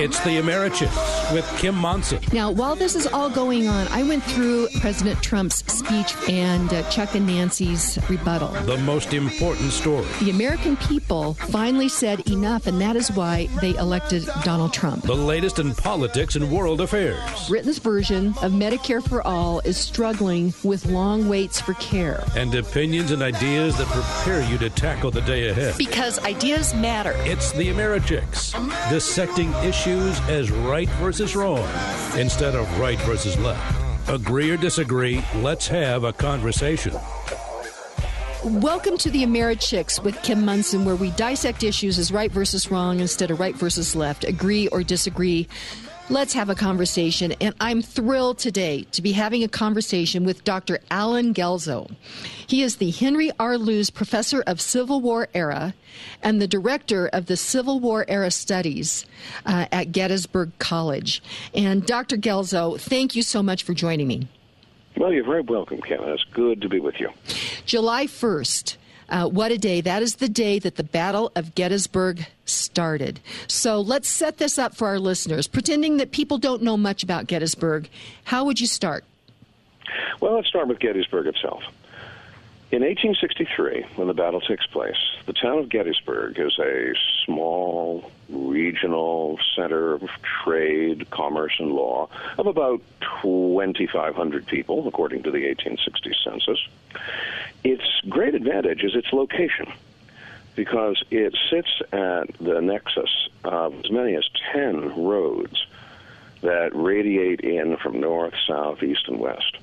It's the Americhicks with Kim Monson. Now, while this is all going on, I went through President Trump's speech and uh, Chuck and Nancy's rebuttal. The most important story. The American people finally said enough, and that is why they elected Donald Trump. The latest in politics and world affairs. Britain's version of Medicare for All is struggling with long waits for care. And opinions and ideas that prepare you to tackle the day ahead. Because ideas matter. It's the Americhicks, dissecting issues as right versus wrong instead of right versus left. Agree or disagree, let's have a conversation. Welcome to the Americhicks with Kim Monson, where we dissect issues as right versus wrong instead of right versus left. Agree or disagree. Let's have a conversation. And I'm thrilled today to be having a conversation with Dr. Allen Guelzo. He is the Henry R. Luce Professor of Civil War Era and the Director of the Civil War Era Studies uh, at Gettysburg College. And Dr. Guelzo, thank you so much for joining me. Well, you're very welcome, Kevin. It's good to be with you. July 1st. Uh, what a day. That is the day that the Battle of Gettysburg started. So let's set this up for our listeners. Pretending that people don't know much about Gettysburg, how would you start? Well, let's start with Gettysburg itself. In 1863, when the battle takes place, the town of Gettysburg is a small regional center of trade, commerce, and law of about 2,500 people, according to the 1860 census. Its great advantage is its location because it sits at the nexus of as many as 10 roads that radiate in from north, south, east, and west.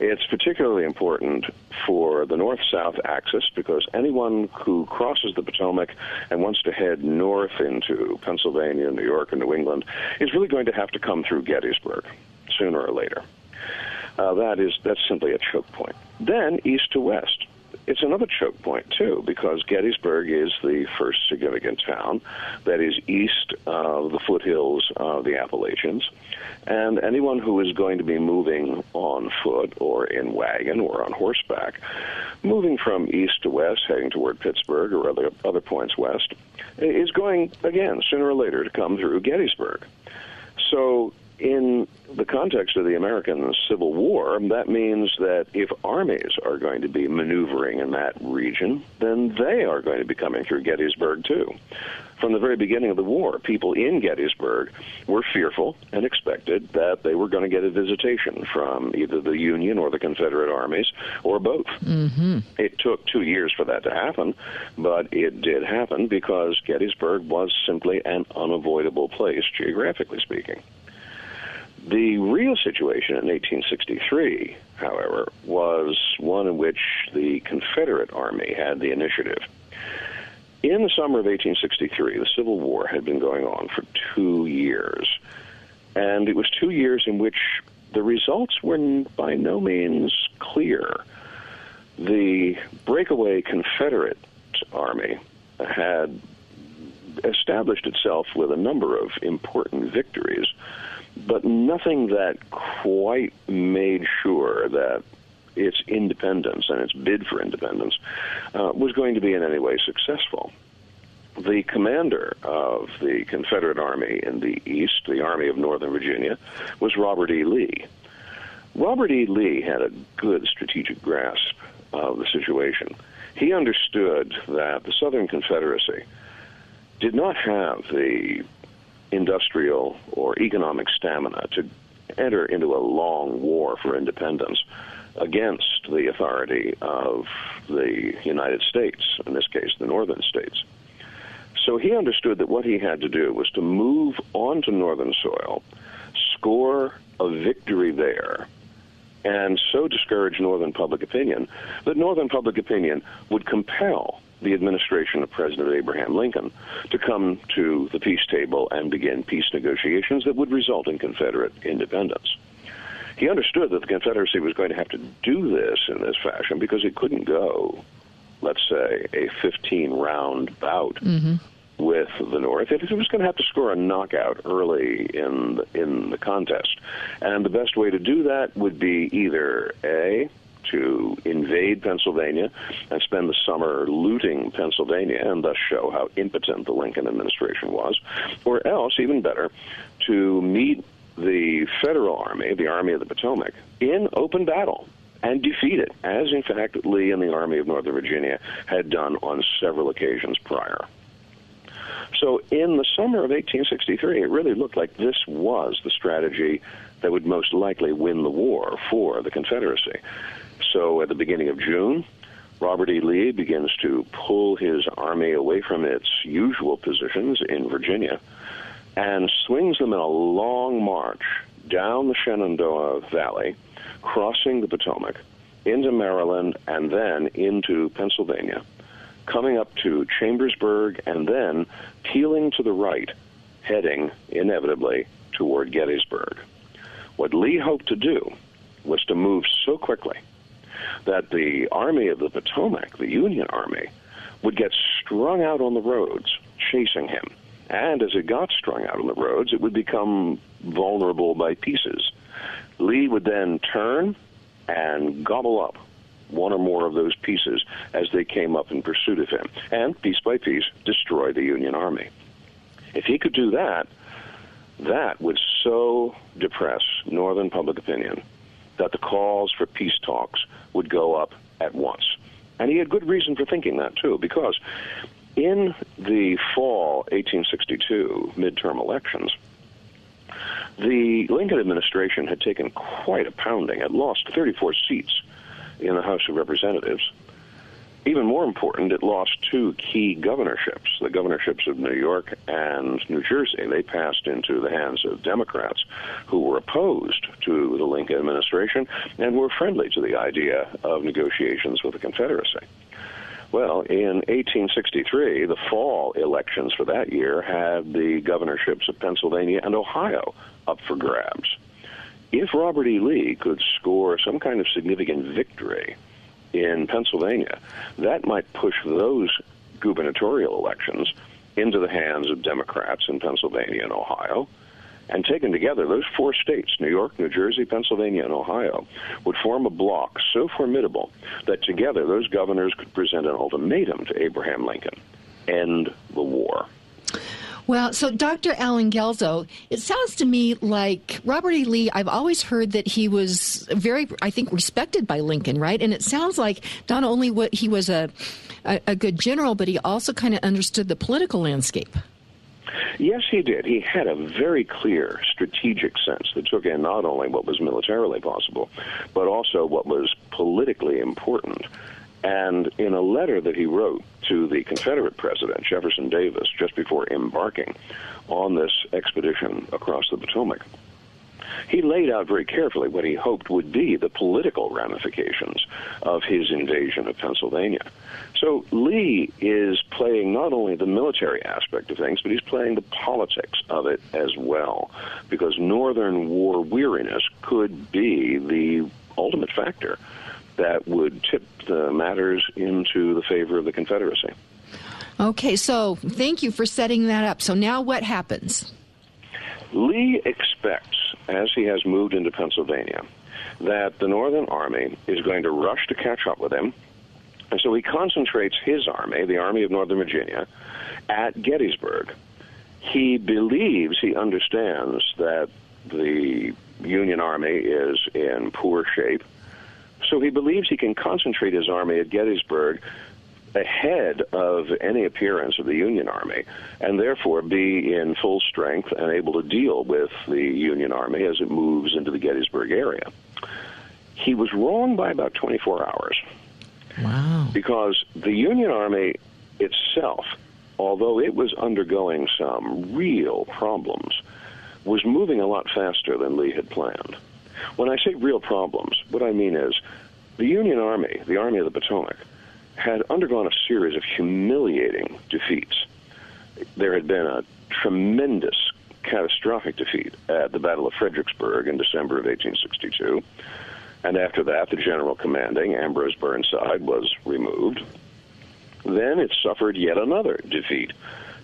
It's particularly important for the north south axis because anyone who crosses the Potomac and wants to head north into Pennsylvania, New York, and New England is really going to have to come through Gettysburg sooner or later. Uh, that is that's simply a choke point. Then east to west it's another choke point too because Gettysburg is the first significant town that is east of the foothills of the Appalachians, and anyone who is going to be moving on foot or in wagon or on horseback, moving from east to west, heading toward Pittsburgh or other other points west, is going again sooner or later to come through Gettysburg. So in the context of the American Civil War, that means that if armies are going to be maneuvering in that region, then they are going to be coming through Gettysburg too. From the very beginning of the war, people in Gettysburg were fearful and expected that they were going to get a visitation from either the Union or the Confederate armies or both. Mm-hmm. It took two years for that to happen, but it did happen because Gettysburg was simply an unavoidable place, geographically speaking. The real situation in 1863, however, was one in which the Confederate Army had the initiative. In the summer of 1863, the Civil War had been going on for two years. And it was two years in which the results were by no means clear. The breakaway Confederate Army had established itself with a number of important victories but nothing that quite made sure that its independence and its bid for independence uh, was going to be in any way successful. The commander of the Confederate Army in the East, the Army of Northern Virginia, was Robert E. Lee. Robert E. Lee had a good strategic grasp of the situation. He understood that the Southern Confederacy did not have the industrial or economic stamina to enter into a long war for independence against the authority of the United States, in this case, the northern states. So he understood that what he had to do was to move onto northern soil, score a victory there, and so discourage northern public opinion that northern public opinion would compel the administration of President Abraham Lincoln to come to the peace table and begin peace negotiations that would result in Confederate independence. He understood that the Confederacy was going to have to do this in this fashion because it couldn't go, let's say, a 15 round bout. Mm-hmm. With the North, it was going to have to score a knockout early in the, in the contest, and the best way to do that would be either a to invade Pennsylvania and spend the summer looting Pennsylvania and thus show how impotent the Lincoln administration was, or else, even better, to meet the federal army, the Army of the Potomac, in open battle and defeat it, as in fact Lee and the Army of Northern Virginia had done on several occasions prior. So in the summer of 1863, it really looked like this was the strategy that would most likely win the war for the Confederacy. So at the beginning of June, Robert E. Lee begins to pull his army away from its usual positions in Virginia and swings them in a long march down the Shenandoah Valley, crossing the Potomac, into Maryland, and then into Pennsylvania, coming up to Chambersburg, and then peeling to the right, heading inevitably toward Gettysburg. What Lee hoped to do was to move so quickly that the Army of the Potomac, the Union Army, would get strung out on the roads chasing him. And as it got strung out on the roads, it would become vulnerable by pieces. Lee would then turn and gobble up one or more of those pieces as they came up in pursuit of him, and piece by piece destroy the Union Army. If he could do that, that would so depress Northern public opinion that the calls for peace talks would go up at once. And he had good reason for thinking that, too, because in the fall 1862 midterm elections, the Lincoln administration had taken quite a pounding. It lost 34 seats in the House of Representatives even more important, it lost two key governorships, the governorships of New York and New Jersey. They passed into the hands of Democrats who were opposed to the Lincoln administration and were friendly to the idea of negotiations with the Confederacy. Well, in 1863, the fall elections for that year had the governorships of Pennsylvania and Ohio up for grabs. If Robert E. Lee could score some kind of significant victory in Pennsylvania, that might push those gubernatorial elections into the hands of Democrats in Pennsylvania and Ohio. And taken together, those four states, New York, New Jersey, Pennsylvania, and Ohio, would form a bloc so formidable that together those governors could present an ultimatum to Abraham Lincoln end the war. Well, so Dr. Allen Guelzo, it sounds to me like Robert E. Lee, I've always heard that he was very, I think, respected by Lincoln, right? And it sounds like not only what he was a, a, a good general, but he also kind of understood the political landscape. Yes, he did. He had a very clear strategic sense that took in not only what was militarily possible, but also what was politically important. And in a letter that he wrote to the Confederate president, Jefferson Davis, just before embarking on this expedition across the Potomac, he laid out very carefully what he hoped would be the political ramifications of his invasion of Pennsylvania. So Lee is playing not only the military aspect of things, but he's playing the politics of it as well, because Northern war weariness could be the ultimate factor that would tip the matters into the favor of the Confederacy. Okay, so thank you for setting that up. So now what happens? Lee expects, as he has moved into Pennsylvania, that the Northern Army is going to rush to catch up with him. And so he concentrates his army, the Army of Northern Virginia, at Gettysburg. He believes, he understands that the Union Army is in poor shape so he believes he can concentrate his army at Gettysburg ahead of any appearance of the Union Army, and therefore be in full strength and able to deal with the Union Army as it moves into the Gettysburg area. He was wrong by about 24 hours. Wow. Because the Union Army itself, although it was undergoing some real problems, was moving a lot faster than Lee had planned. When I say real problems, what I mean is the Union Army, the Army of the Potomac, had undergone a series of humiliating defeats. There had been a tremendous catastrophic defeat at the Battle of Fredericksburg in December of 1862. And after that, the general commanding, Ambrose Burnside, was removed. Then it suffered yet another defeat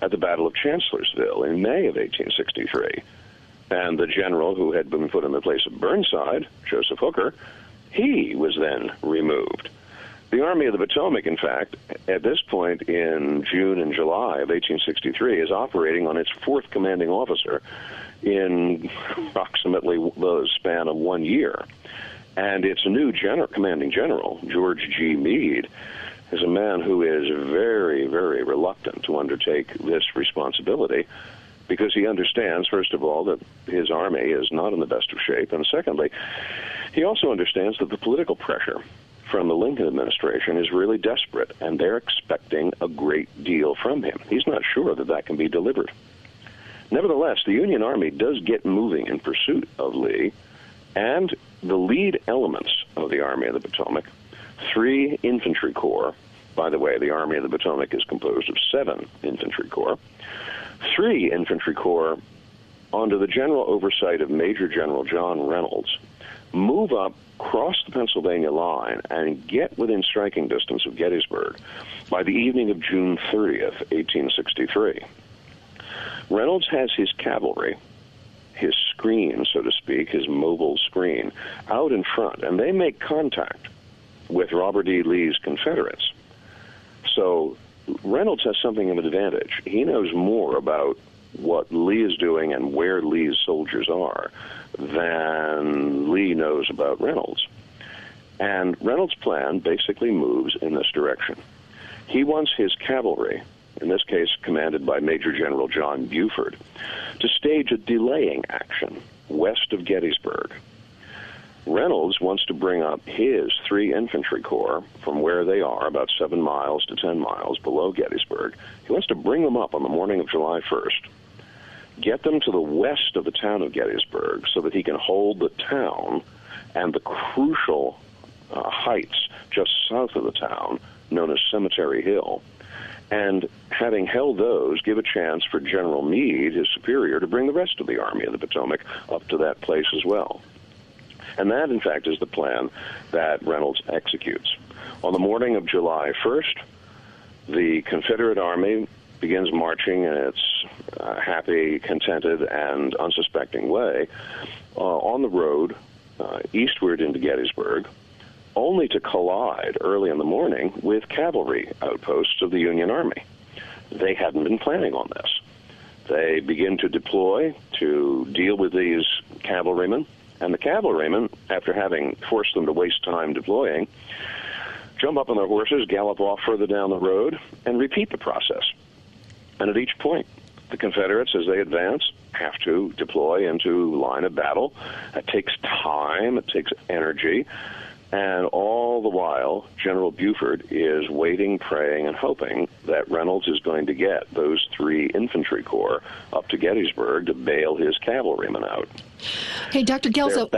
at the Battle of Chancellorsville in May of 1863. And the general who had been put in the place of Burnside, Joseph Hooker, He was then removed. The Army of the Potomac, in fact, at this point in June and July of 1863, is operating on its fourth commanding officer in approximately the span of one year. And its new general, commanding general, George G. Meade, is a man who is very, very reluctant to undertake this responsibility because he understands, first of all, that his army is not in the best of shape, and secondly, he also understands that the political pressure from the Lincoln administration is really desperate, and they're expecting a great deal from him. He's not sure that that can be delivered. Nevertheless, the Union Army does get moving in pursuit of Lee, and the lead elements of the Army of the Potomac, three infantry corps, by the way, the Army of the Potomac is composed of seven infantry corps, three infantry corps under the general oversight of Major General John Reynolds move up, cross the Pennsylvania line, and get within striking distance of Gettysburg by the evening of June 30th, 1863. Reynolds has his cavalry, his screen, so to speak, his mobile screen, out in front, and they make contact with Robert E. Lee's Confederates. So Reynolds has something of an advantage. He knows more about what Lee is doing and where Lee's soldiers are than Lee knows about Reynolds. And Reynolds' plan basically moves in this direction. He wants his cavalry, in this case commanded by Major General John Buford, to stage a delaying action west of Gettysburg. Reynolds wants to bring up his three infantry corps from where they are, about seven miles to ten miles below Gettysburg. He wants to bring them up on the morning of July 1st get them to the west of the town of Gettysburg so that he can hold the town and the crucial uh, heights just south of the town, known as Cemetery Hill. And having held those, give a chance for General Meade, his superior, to bring the rest of the Army of the Potomac up to that place as well. And that, in fact, is the plan that Reynolds executes. On the morning of July 1st, the Confederate Army begins marching in its uh, happy, contented, and unsuspecting way uh, on the road uh, eastward into Gettysburg, only to collide early in the morning with cavalry outposts of the Union Army. They hadn't been planning on this. They begin to deploy to deal with these cavalrymen, and the cavalrymen, after having forced them to waste time deploying, jump up on their horses, gallop off further down the road, and repeat the process. And at each point, the Confederates, as they advance, have to deploy into line of battle. It takes time, it takes energy, and all the while, General Buford is waiting, praying, and hoping that Reynolds is going to get those three infantry corps up to Gettysburg to bail his cavalrymen out. Hey, Dr. Guelzo,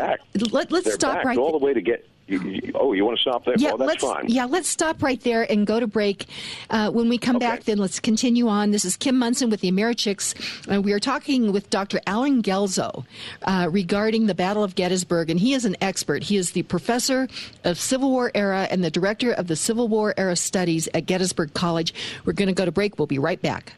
let, us stop right all the way to get you, you, oh, you want to stop there? Yeah, oh, that's fine. Yeah, let's stop right there and go to break. Uh, when we come okay. back, then let's continue on. This is Kim Monson with the Americhicks, and we are talking with Dr. Allen Guelzo uh, regarding the Battle of Gettysburg, and he is an expert. He is the professor of Civil War era and the director of the Civil War era studies at Gettysburg College. We're going to go to break. We'll be right back.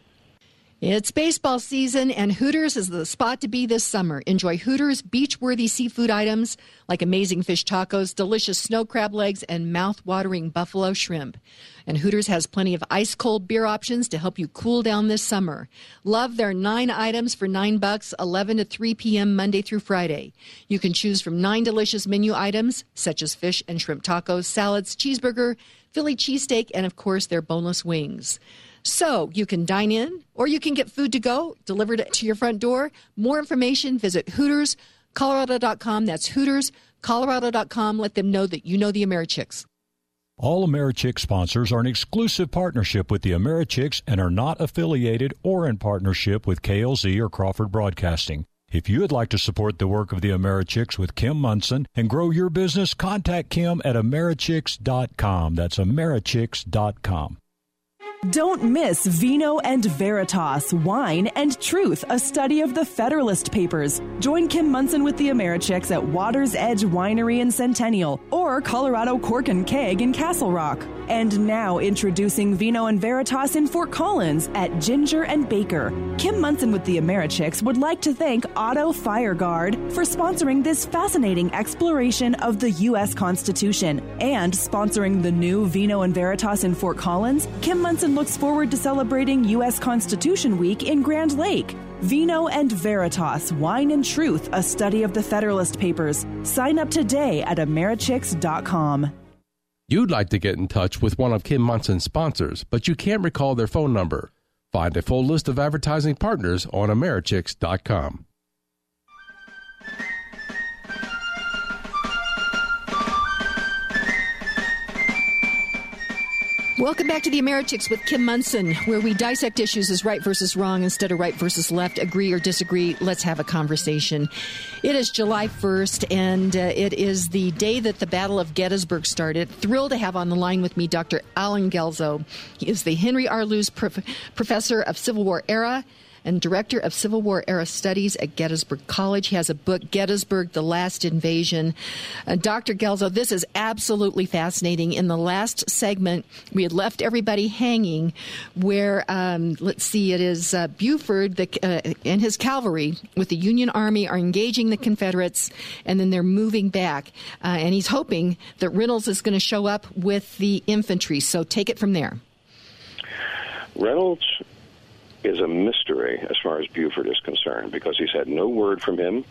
It's baseball season, and Hooters is the spot to be this summer. Enjoy Hooters beach worthy seafood items like amazing fish tacos, delicious snow crab legs, and mouth watering buffalo shrimp. And Hooters has plenty of ice cold beer options to help you cool down this summer. Love their nine items for nine bucks, 11 to 3 p.m. Monday through Friday. You can choose from nine delicious menu items such as fish and shrimp tacos, salads, cheeseburger, Philly cheesesteak, and of course their boneless wings. So you can dine in or you can get food to go delivered to your front door. More information, visit HootersColorado.com. That's HootersColorado.com. Let them know that you know the Americhicks. All Americhick sponsors are an exclusive partnership with the Americhicks and are not affiliated or in partnership with KLZ or Crawford Broadcasting. If you would like to support the work of the Americhicks with Kim Monson and grow your business, contact Kim at Americhicks.com. That's Americhicks.com. Don't miss Vino and Veritas, Wine and Truth, a study of the Federalist Papers. Join Kim Monson with the Americhicks at Water's Edge Winery in Centennial or Colorado Cork and Keg in Castle Rock. And now introducing Vino and Veritas in Fort Collins at Ginger and Baker. Kim Monson with the Americhicks would like to thank Auto Fireguard for sponsoring this fascinating exploration of the U.S. Constitution and sponsoring the new Vino and Veritas in Fort Collins. Kim Monson looks forward to celebrating U.S. Constitution Week in Grand Lake. Vino and Veritas, Wine and Truth, a study of the Federalist Papers. Sign up today at Americhicks.com. You'd like to get in touch with one of Kim Monson's sponsors, but you can't recall their phone number. Find a full list of advertising partners on Americhicks.com. Welcome back to the Americhicks with Kim Monson, where we dissect issues as right versus wrong instead of right versus left, agree or disagree. Let's have a conversation. It is July 1st, and uh, it is the day that the Battle of Gettysburg started. Thrilled to have on the line with me Dr. Allen Guelzo. He is the Henry R. Luce Prof- Professor of Civil War Era and Director of Civil War Era Studies at Gettysburg College. He has a book, Gettysburg, The Last Invasion. Uh, Dr. Guelzo, this is absolutely fascinating. In the last segment, we had left everybody hanging where, um, let's see, it is uh, Buford the, uh, and his cavalry with the Union Army are engaging the Confederates, and then they're moving back. Uh, and he's hoping that Reynolds is going to show up with the infantry. So take it from there. Reynolds is a mystery as far as Buford is concerned because he's had no word from him.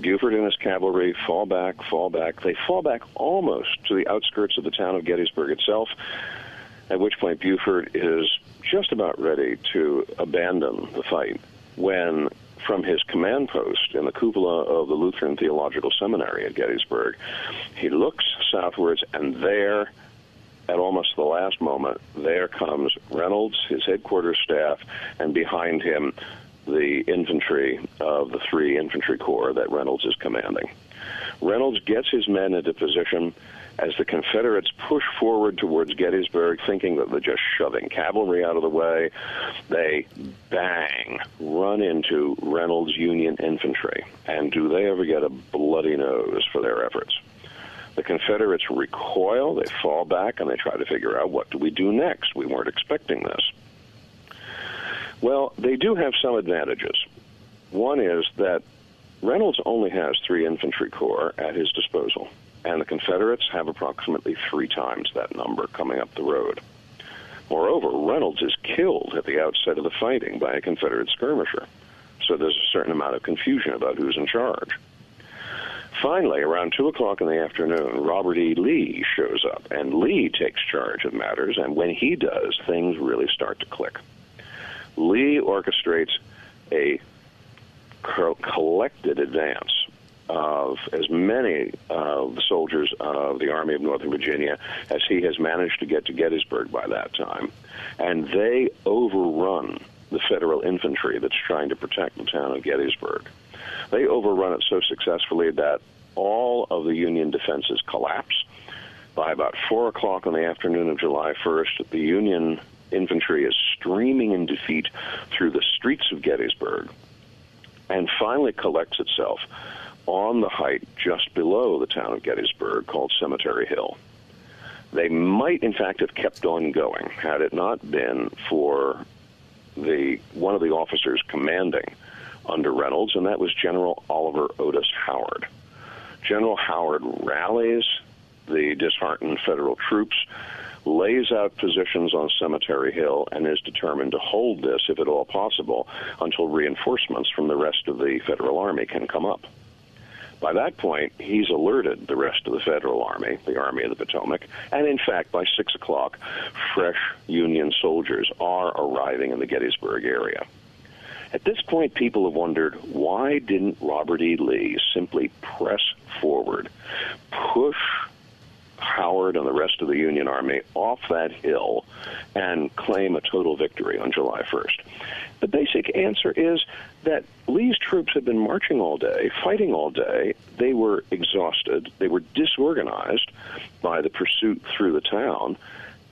Buford and his cavalry fall back, fall back. They fall back almost to the outskirts of the town of Gettysburg itself, at which point Buford is just about ready to abandon the fight when from his command post in the cupola of the Lutheran Theological Seminary at Gettysburg, he looks southwards, and there at almost the last moment, there comes Reynolds, his headquarters staff, and behind him, the infantry of the three infantry corps that Reynolds is commanding. Reynolds gets his men into position as the Confederates push forward towards Gettysburg, thinking that they're just shoving cavalry out of the way. They bang, run into Reynolds' Union infantry. And do they ever get a bloody nose for their efforts? The Confederates recoil, they fall back, and they try to figure out what do we do next. We weren't expecting this. Well, they do have some advantages. One is that Reynolds only has three infantry corps at his disposal, and the Confederates have approximately three times that number coming up the road. Moreover, Reynolds is killed at the outset of the fighting by a Confederate skirmisher, so there's a certain amount of confusion about who's in charge. Finally, around 2 o'clock in the afternoon, Robert E. Lee shows up, and Lee takes charge of matters, and when he does, things really start to click. Lee orchestrates a collected advance of as many of the soldiers of the Army of Northern Virginia as he has managed to get to Gettysburg by that time. And they overrun the federal infantry that's trying to protect the town of Gettysburg. They overrun it so successfully that all of the Union defenses collapse. By about 4 o'clock on the afternoon of July 1st, the Union infantry is streaming in defeat through the streets of Gettysburg and finally collects itself on the height just below the town of Gettysburg called Cemetery Hill. They might, in fact, have kept on going had it not been for the one of the officers commanding under Reynolds, and that was General Oliver Otis Howard. General Howard rallies the disheartened federal troops, lays out positions on Cemetery Hill, and is determined to hold this, if at all possible, until reinforcements from the rest of the federal army can come up. By that point, he's alerted the rest of the federal army, the Army of the Potomac, and in fact, by 6 o'clock, fresh Union soldiers are arriving in the Gettysburg area. At this point, people have wondered why didn't Robert E. Lee simply press forward, push Howard and the rest of the Union Army off that hill and claim a total victory on July 1st? The basic answer is that Lee's troops had been marching all day, fighting all day. They were exhausted. They were disorganized by the pursuit through the town.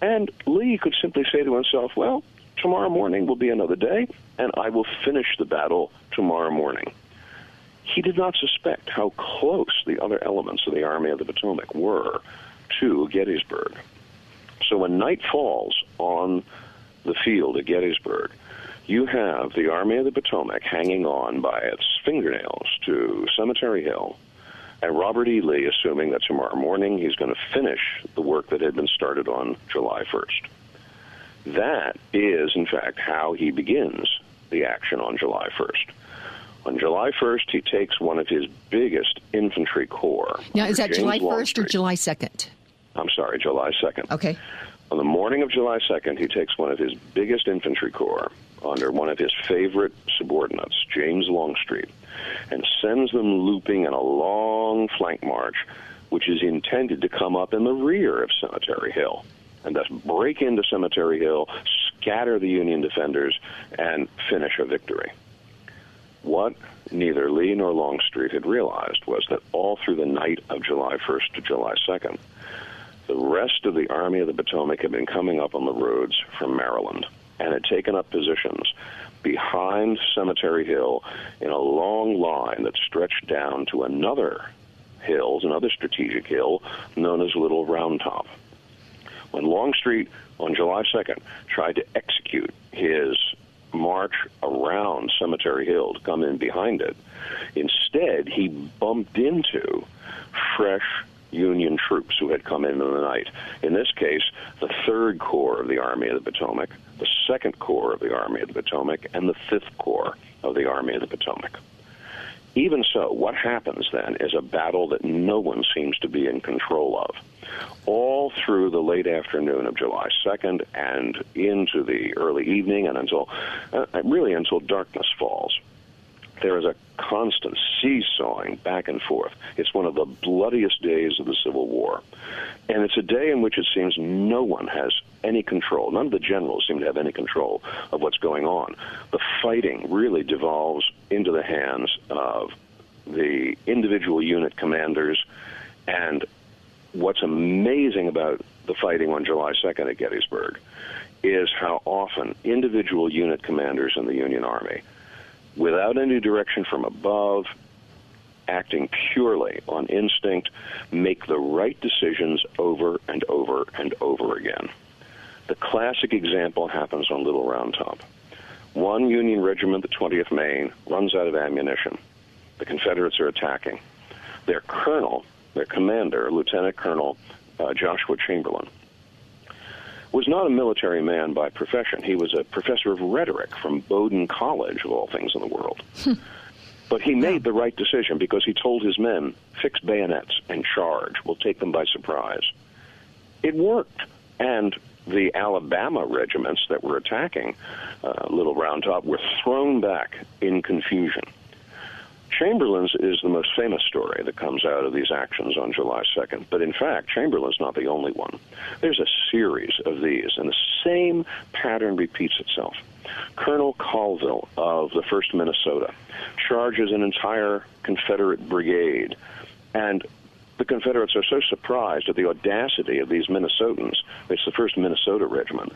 And Lee could simply say to himself, well, tomorrow morning will be another day, and I will finish the battle tomorrow morning. He did not suspect how close the other elements of the Army of the Potomac were to Gettysburg. So when night falls on the field at Gettysburg, you have the Army of the Potomac hanging on by its fingernails to Cemetery Hill, and Robert E. Lee assuming that tomorrow morning he's going to finish the work that had been started on July 1st. That is, in fact, how he begins the action on July 1st. On July 1st, he takes one of his biggest infantry corps. Now, is that James July 1st or July 2nd? I'm sorry, July 2nd. Okay. On the morning of July 2nd, he takes one of his biggest infantry corps under one of his favorite subordinates, James Longstreet, and sends them looping in a long flank march, which is intended to come up in the rear of Cemetery Hill and thus break into Cemetery Hill, scatter the Union defenders, and finish a victory. What neither Lee nor Longstreet had realized was that all through the night of July 1st to July 2nd, the rest of the Army of the Potomac had been coming up on the roads from Maryland and had taken up positions behind Cemetery Hill in a long line that stretched down to another hill, another strategic hill known as Little Round Top. When Longstreet on July 2nd tried to execute his march around Cemetery Hill to come in behind it, instead he bumped into fresh Union troops who had come in in the night. In this case, the Third Corps of the Army of the Potomac, the Second Corps of the Army of the Potomac, and the Fifth Corps of the Army of the Potomac. Even so, what happens then is a battle that no one seems to be in control of. All through the late afternoon of July 2nd and into the early evening and until uh, really until darkness falls, there is a constant seesawing back and forth. It's one of the bloodiest days of the Civil War. And it's a day in which it seems no one has any control. None of the generals seem to have any control of what's going on. The fighting really devolves into the hands of the individual unit commanders. And what's amazing about the fighting on July 2nd at Gettysburg is how often individual unit commanders in the Union Army without any direction from above, acting purely on instinct, make the right decisions over and over and over again. The classic example happens on Little Round Top. One Union regiment, the 20th Maine, runs out of ammunition. The Confederates are attacking. Their colonel, their commander, Lieutenant Colonel uh, Joshua Chamberlain, was not a military man by profession. He was a professor of rhetoric from Bowdoin College, of all things in the world. but he made the right decision because he told his men, fix bayonets and charge. We'll take them by surprise. It worked. And the Alabama regiments that were attacking uh, Little Round Top were thrown back in confusion. Chamberlain's is the most famous story that comes out of these actions on July 2nd. But in fact, Chamberlain's not the only one. There's a series of these, and the same pattern repeats itself. Colonel Colvill of the 1st Minnesota charges an entire Confederate brigade, and the Confederates are so surprised at the audacity of these Minnesotans. It's the 1st Minnesota Regiment.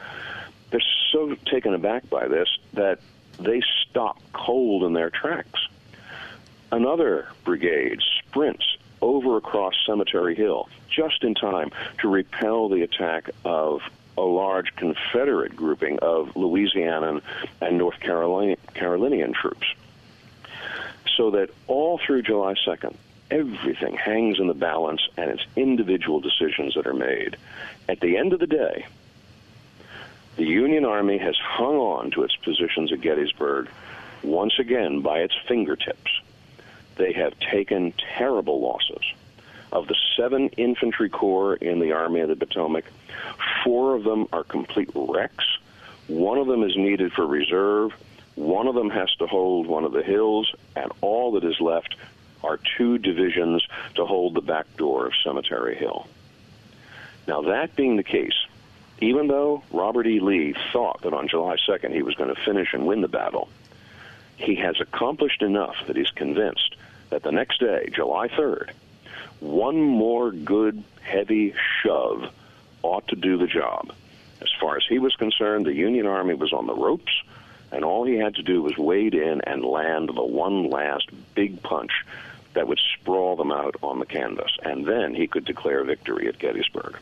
They're so taken aback by this that they stop cold in their tracks another brigade sprints over across Cemetery Hill just in time to repel the attack of a large Confederate grouping of Louisianan and North Carolina, Carolinian troops. So that all through July 2nd, everything hangs in the balance and it's individual decisions that are made. At the end of the day, the Union Army has hung on to its positions at Gettysburg once again by its fingertips they have taken terrible losses. Of the seven infantry corps in the Army of the Potomac, four of them are complete wrecks. One of them is needed for reserve. One of them has to hold one of the hills, and all that is left are two divisions to hold the back door of Cemetery Hill. Now, that being the case, even though Robert E. Lee thought that on July 2nd he was going to finish and win the battle, he has accomplished enough that he's convinced that the next day, July 3rd, one more good, heavy shove ought to do the job. As far as he was concerned, the Union Army was on the ropes, and all he had to do was wade in and land the one last big punch that would sprawl them out on the canvas, and then he could declare victory at Gettysburg.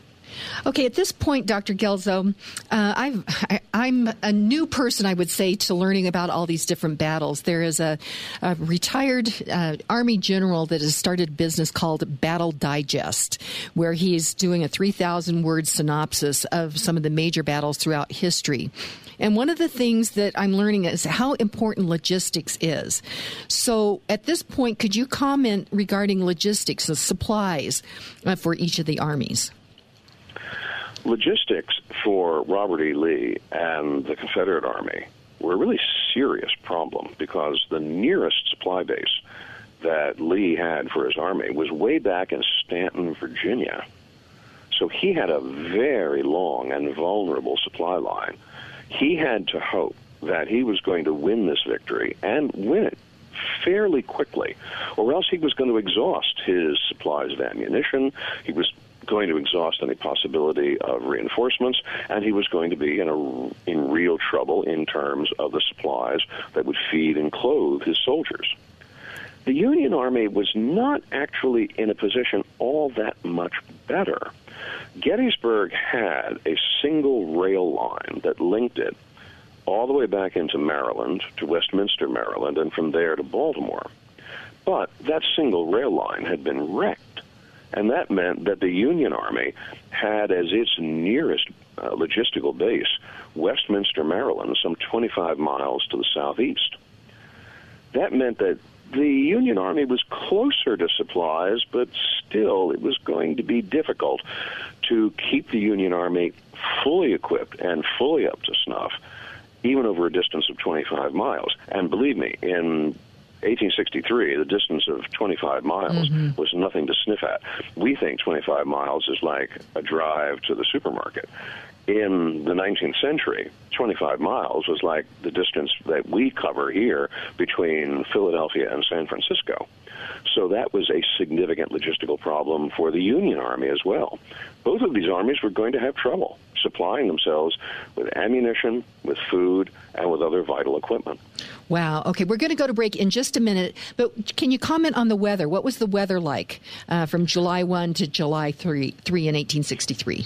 Okay, at this point, Dr. Guelzo, uh, I've, I, am a new person, I would say, to learning about all these different battles. There is a, a retired uh, Army general that has started a business called Battle Digest, where he's doing a 3,000 word synopsis of some of the major battles throughout history. And one of the things that I'm learning is how important logistics is. So at this point, could you comment regarding logistics, the supplies uh, for each of the armies? Logistics for Robert E. Lee and the Confederate Army were a really serious problem because the nearest supply base that Lee had for his army was way back in Staunton, Virginia. So he had a very long and vulnerable supply line. He had to hope that he was going to win this victory and win it fairly quickly, or else he was going to exhaust his supplies of ammunition. He was going to exhaust any possibility of reinforcements, and he was going to be in a in real trouble in terms of the supplies that would feed and clothe his soldiers. The Union Army was not actually in a position all that much better. Gettysburg had a single rail line that linked it all the way back into Maryland to Westminster, Maryland, and from there to Baltimore. But that single rail line had been wrecked and that meant that the Union Army had as its nearest uh, logistical base Westminster, Maryland, some 25 miles to the southeast. That meant that the Union Army was closer to supplies, but still it was going to be difficult to keep the Union Army fully equipped and fully up to snuff, even over a distance of 25 miles. And believe me, in 1863, the distance of 25 miles mm-hmm. was nothing to sniff at. We think 25 miles is like a drive to the supermarket. In the 19th century, 25 miles was like the distance that we cover here between Philadelphia and San Francisco. So that was a significant logistical problem for the Union Army as well. Both of these armies were going to have trouble supplying themselves with ammunition, with food, and with other vital equipment. Wow. Okay, we're going to go to break in just a minute, but can you comment on the weather? What was the weather like uh, from July 1 to July 3, 3 in 1863?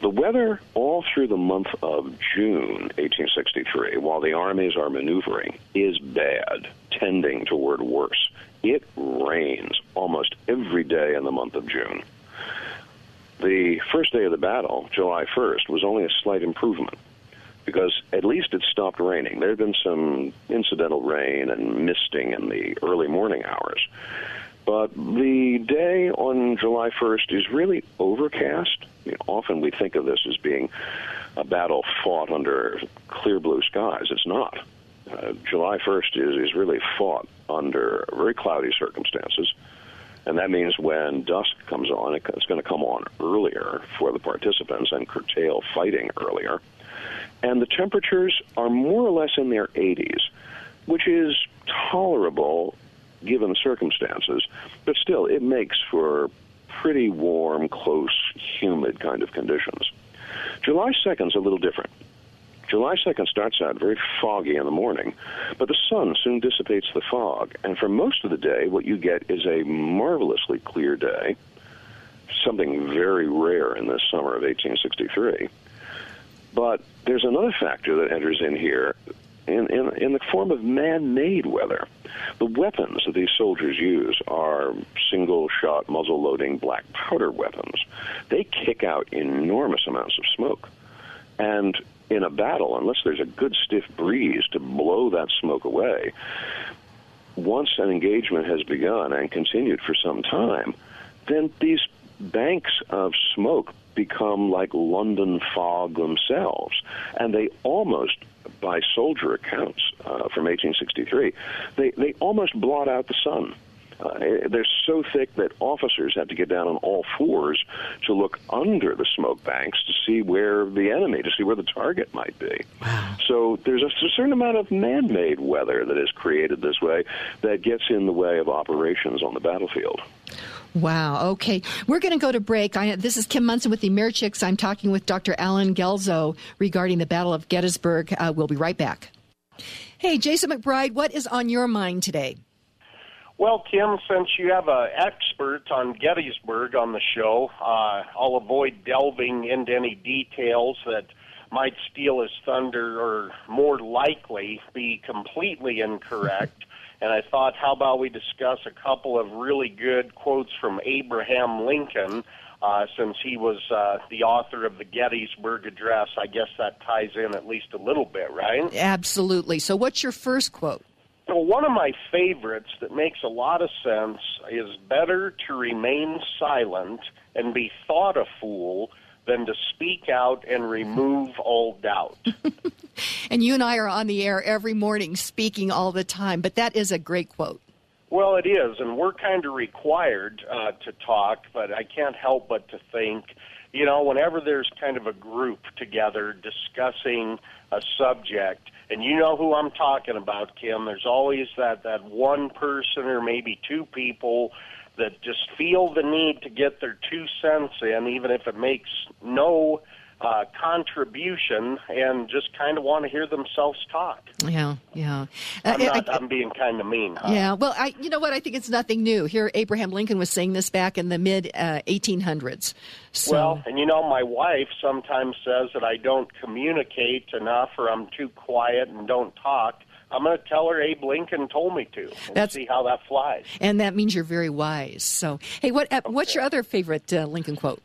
The weather all through the month of June 1863, while the armies are maneuvering, is bad, tending toward worse. It rains almost every day in the month of June. The first day of the battle, July 1st, was only a slight improvement because at least it stopped raining. There had been some incidental rain and misting in the early morning hours. But the day on July 1st is really overcast. I mean, often we think of this as being a battle fought under clear blue skies. It's not. Uh, July 1st is, is really fought under very cloudy circumstances. And that means when dusk comes on, it's going to come on earlier for the participants and curtail fighting earlier. And the temperatures are more or less in their 80s, which is tolerable given the circumstances, but still, it makes for pretty warm, close, humid kind of conditions. July 2nd is a little different. July 2nd starts out very foggy in the morning, but the sun soon dissipates the fog, and for most of the day, what you get is a marvelously clear day, something very rare in this summer of 1863. But there's another factor that enters in here in, in, in the form of man made weather. The weapons that these soldiers use are single shot, muzzle loading black powder weapons. They kick out enormous amounts of smoke. And in a battle, unless there's a good stiff breeze to blow that smoke away, once an engagement has begun and continued for some time, then these banks of smoke become like London fog themselves. And they almost, by soldier accounts uh, from 1863, they, they almost blot out the sun. Uh, they're so thick that officers have to get down on all fours to look under the smoke banks to see where the enemy, to see where the target might be. Wow. So there's a, certain amount of man-made weather that is created this way that gets in the way of operations on the battlefield. Wow. Okay. We're going to go to break. I, this is Kim Monson with the Americhicks. I'm talking with Dr. Allen Guelzo regarding the Battle of Gettysburg. Uh, we'll be right back. Hey, Jason McBride, what is on your mind today? Well, Kim, since you have an expert on Gettysburg on the show, uh, I'll avoid delving into any details that might steal his thunder or more likely be completely incorrect. and I thought, how about we discuss a couple of really good quotes from Abraham Lincoln, uh, since he was uh, the author of the Gettysburg Address. I guess that ties in at least a little bit, right? Absolutely. So, what's your first quote? Well, one of my favorites that makes a lot of sense is better to remain silent and be thought a fool than to speak out and remove all doubt. and you and I are on the air every morning speaking all the time, but that is a great quote. Well, it is, and we're kind of required uh, to talk, but I can't help but to think, you know, whenever there's kind of a group together discussing a subject, and you know who I'm talking about, Kim. There's always that that one person or maybe two people that just feel the need to get their two cents in, even if it makes no uh, contribution and just kind of want to hear themselves talk. Yeah, yeah. Uh, I'm, not, I, am being kind of mean. Huh? Yeah. Well, I, you know what? I think it's nothing new. Here, Abraham Lincoln was saying this back in the mid uh, 1800s. So. Well, and you know, my wife sometimes says that I don't communicate enough, or I'm too quiet and don't talk. I'm going to tell her Abe Lincoln told me to, and That's, see how that flies. And that means you're very wise. So, hey, what uh, okay. what's your other favorite uh, Lincoln quote?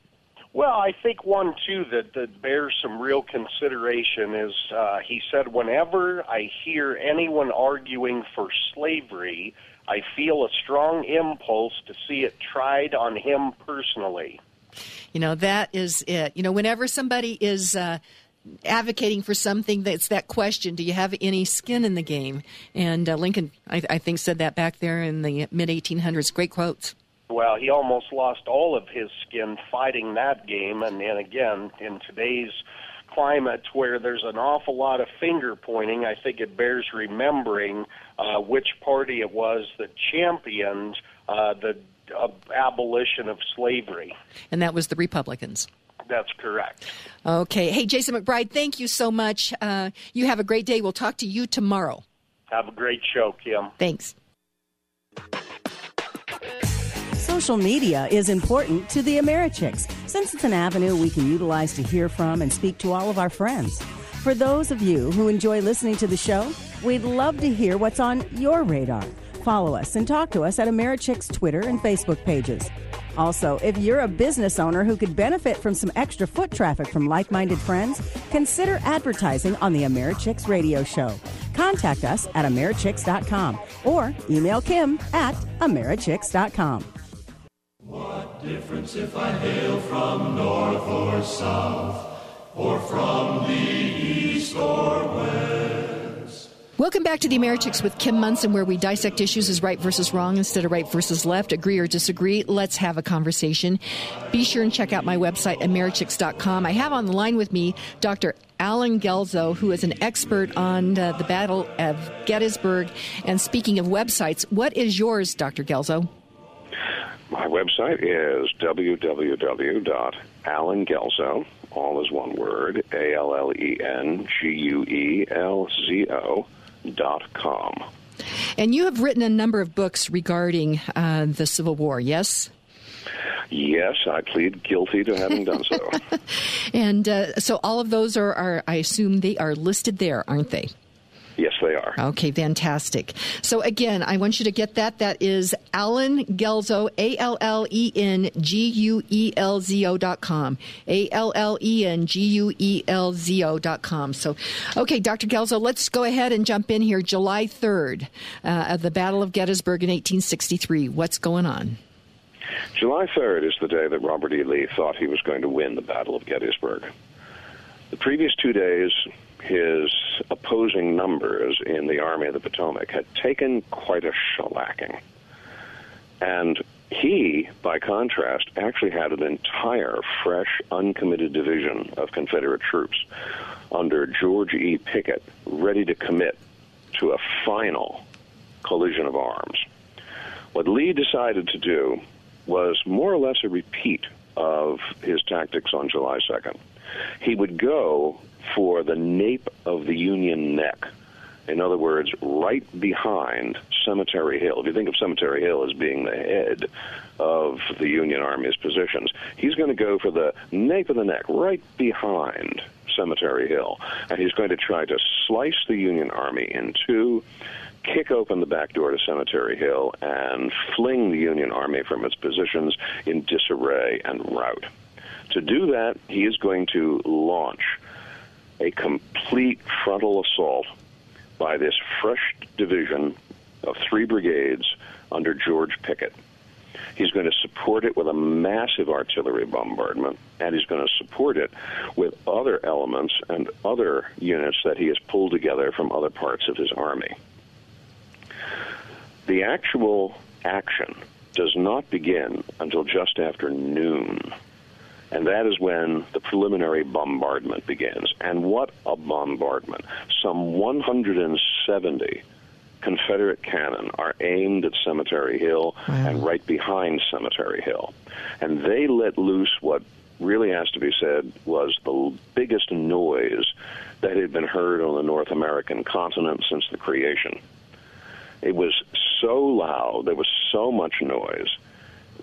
Well, I think one too that, that bears some real consideration is uh, he said, "Whenever I hear anyone arguing for slavery, I feel a strong impulse to see it tried on him personally." You know that is it. You know, whenever somebody is. Uh, advocating for something that's that question do you have any skin in the game and uh, lincoln I, I think said that back there in the mid 1800s great quotes well, he almost lost all of his skin fighting that game, and, and again, in today's climate where there's an awful lot of finger pointing, I think it bears remembering uh, which party it was that championed uh, the uh, abolition of slavery. And that was the Republicans. That's correct. Okay. Hey, Jason McBride, thank you so much. Uh, you have a great day. We'll talk to you tomorrow. Have a great show, Kim. Thanks. Social media is important to the Americhicks since it's an avenue we can utilize to hear from and speak to all of our friends. For those of you who enjoy listening to the show, we'd love to hear what's on your radar. Follow us and talk to us at Americhicks Twitter and Facebook pages. Also, if you're a business owner who could benefit from some extra foot traffic from like minded friends, consider advertising on the Americhicks radio show. Contact us at Americhicks.com or email Kim at Americhicks.com. Difference if I hail from north or south, or from the east or west? Welcome back to the Americhicks with Kim Monson, where we dissect issues as right versus wrong instead of right versus left, agree or disagree. Let's have a conversation. Be sure and check out my website, Americhicks.com. I have on the line with me Dr. Allen Guelzo, who is an expert on uh, the Battle of Gettysburg. And speaking of websites, what is yours, Dr. Guelzo? My website is www.allenguelzo, all is one word, A L L E N G U E L Z O dot com. And you have written a number of books regarding uh, the Civil War, yes? Yes, I plead guilty to having done so. and uh, so all of those are, are, I assume they are listed there, aren't they? Yes, they are. Okay, fantastic. So again, I want you to get that. That is Allen Guelzo, A L L E N G U E L Z O dot com. A L L E N G U E L Z O dot com. So, okay, Dr. Guelzo, let's go ahead and jump in here. July 3rd, uh, of the Battle of Gettysburg in 1863. What's going on? July 3rd is the day that Robert E. Lee thought he was going to win the Battle of Gettysburg. The previous two days, his opposing numbers in the Army of the Potomac had taken quite a shellacking. And he, by contrast, actually had an entire, fresh, uncommitted division of Confederate troops under George E. Pickett ready to commit to a final collision of arms. What Lee decided to do was more or less a repeat of his tactics on July 2nd. He would go for the nape of the Union neck In other words, right behind Cemetery Hill. If you think of Cemetery Hill as being the head of the Union Army's positions, he's going to go for the nape of the neck, right behind Cemetery Hill. And he's going to try to slice the Union Army in two, kick open the back door to Cemetery Hill, and fling the Union Army from its positions in disarray and rout. To do that, he is going to launch a complete frontal assault by this fresh division of three brigades under George Pickett. He's going to support it with a massive artillery bombardment, and he's going to support it with other elements and other units that he has pulled together from other parts of his army. The actual action does not begin until just after noon. And that is when the preliminary bombardment begins. And what a bombardment! Some 170 Confederate cannon are aimed at Cemetery Hill wow. and right behind Cemetery Hill. And they let loose what really has to be said was the biggest noise that had been heard on the North American continent since the creation. It was so loud, there was so much noise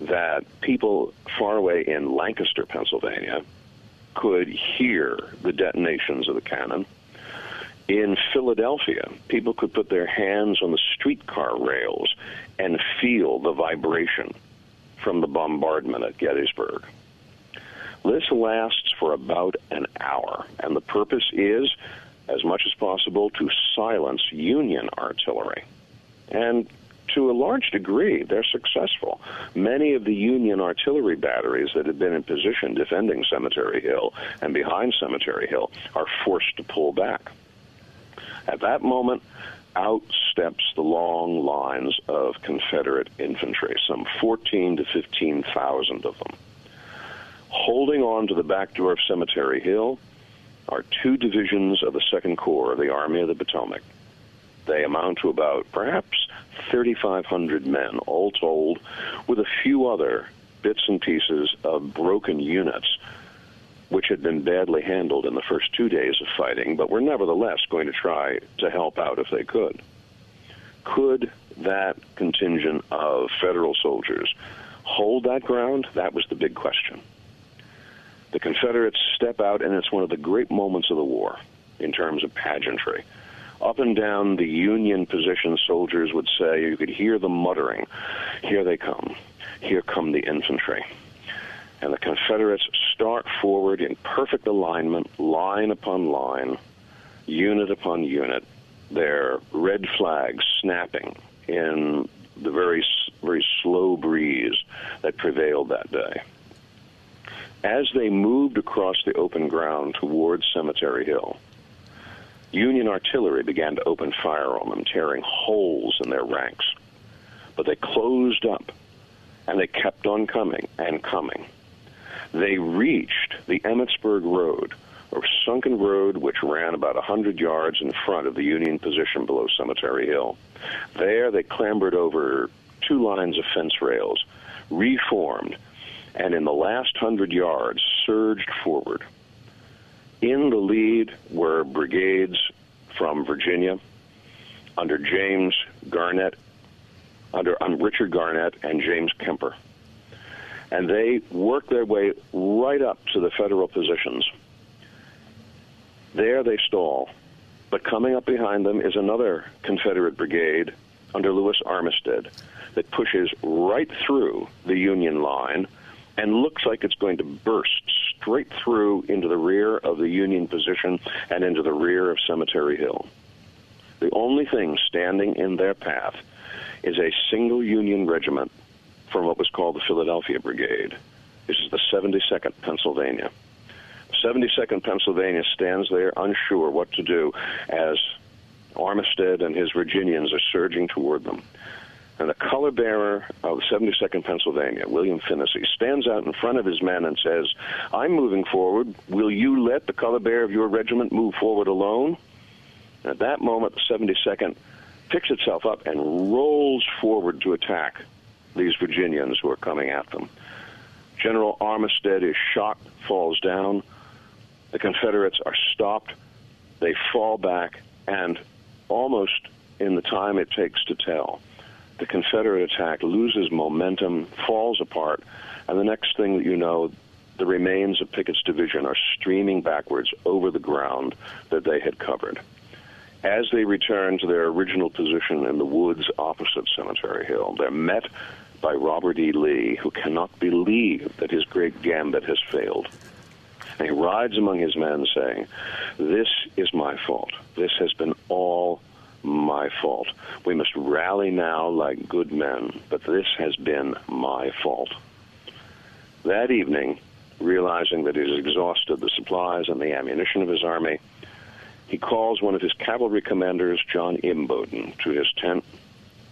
that people far away in Lancaster, Pennsylvania, could hear the detonations of the cannon. In Philadelphia, people could put their hands on the streetcar rails and feel the vibration from the bombardment at Gettysburg. This lasts for about an hour, and the purpose is, as much as possible, to silence Union artillery. And to a large degree, they're successful. Many of the Union artillery batteries that had been in position defending Cemetery Hill and behind Cemetery Hill are forced to pull back. At that moment, out steps the long lines of Confederate infantry, some 14 to 15,000 of them. Holding on to the back door of Cemetery Hill are two divisions of the Second Corps of the Army of the Potomac. They amount to about perhaps 3,500 men, all told, with a few other bits and pieces of broken units which had been badly handled in the first two days of fighting, but were nevertheless going to try to help out if they could. Could that contingent of federal soldiers hold that ground? That was the big question. The Confederates step out, and it's one of the great moments of the war in terms of pageantry up and down the Union position, soldiers would say, you could hear them muttering, Here they come. Here come the infantry. And the Confederates start forward in perfect alignment, line upon line, unit upon unit, their red flags snapping in the very, very slow breeze that prevailed that day. As they moved across the open ground towards Cemetery Hill, Union artillery began to open fire on them, tearing holes in their ranks. But they closed up, and they kept on coming and coming. They reached the Emmitsburg Road, a sunken road which ran about a 100 yards in front of the Union position below Cemetery Hill. There, they clambered over two lines of fence rails, reformed, and in the last 100 yards surged forward. In the lead were brigades from Virginia under James Garnett, under um, Richard Garnett and James Kemper. And they worked their way right up to the federal positions. There they stall. But coming up behind them is another Confederate brigade under Lewis Armistead that pushes right through the Union line and looks like it's going to burst straight through into the rear of the Union position and into the rear of Cemetery Hill. The only thing standing in their path is a single Union regiment from what was called the Philadelphia Brigade. This is the 72nd Pennsylvania. 72nd Pennsylvania stands there unsure what to do as Armistead and his Virginians are surging toward them. And the color bearer of the 72nd Pennsylvania, William Finnissy, stands out in front of his men and says, I'm moving forward. Will you let the color bearer of your regiment move forward alone? And at that moment, the 72nd picks itself up and rolls forward to attack these Virginians who are coming at them. General Armistead is shot, falls down. The Confederates are stopped. They fall back, and almost in the time it takes to tell, the Confederate attack loses momentum, falls apart, and the next thing that you know, the remains of Pickett's division are streaming backwards over the ground that they had covered. As they return to their original position in the woods opposite Cemetery Hill, they're met by Robert E. Lee, who cannot believe that his great gambit has failed. And he rides among his men saying, This is my fault. This has been all my fault. We must rally now like good men, but this has been my fault. That evening, realizing that he has exhausted the supplies and the ammunition of his army, he calls one of his cavalry commanders, John Imboden, to his tent